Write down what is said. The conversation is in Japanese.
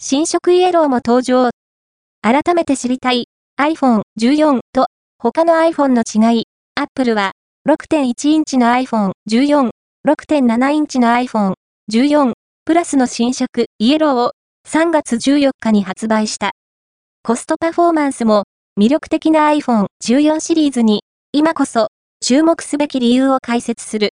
新色イエローも登場。改めて知りたい iPhone 14と他の iPhone の違い。Apple は6.1インチの iPhone 14、6.7インチの iPhone 14プラスの新色イエローを3月14日に発売した。コストパフォーマンスも魅力的な iPhone 14シリーズに今こそ注目すべき理由を解説する。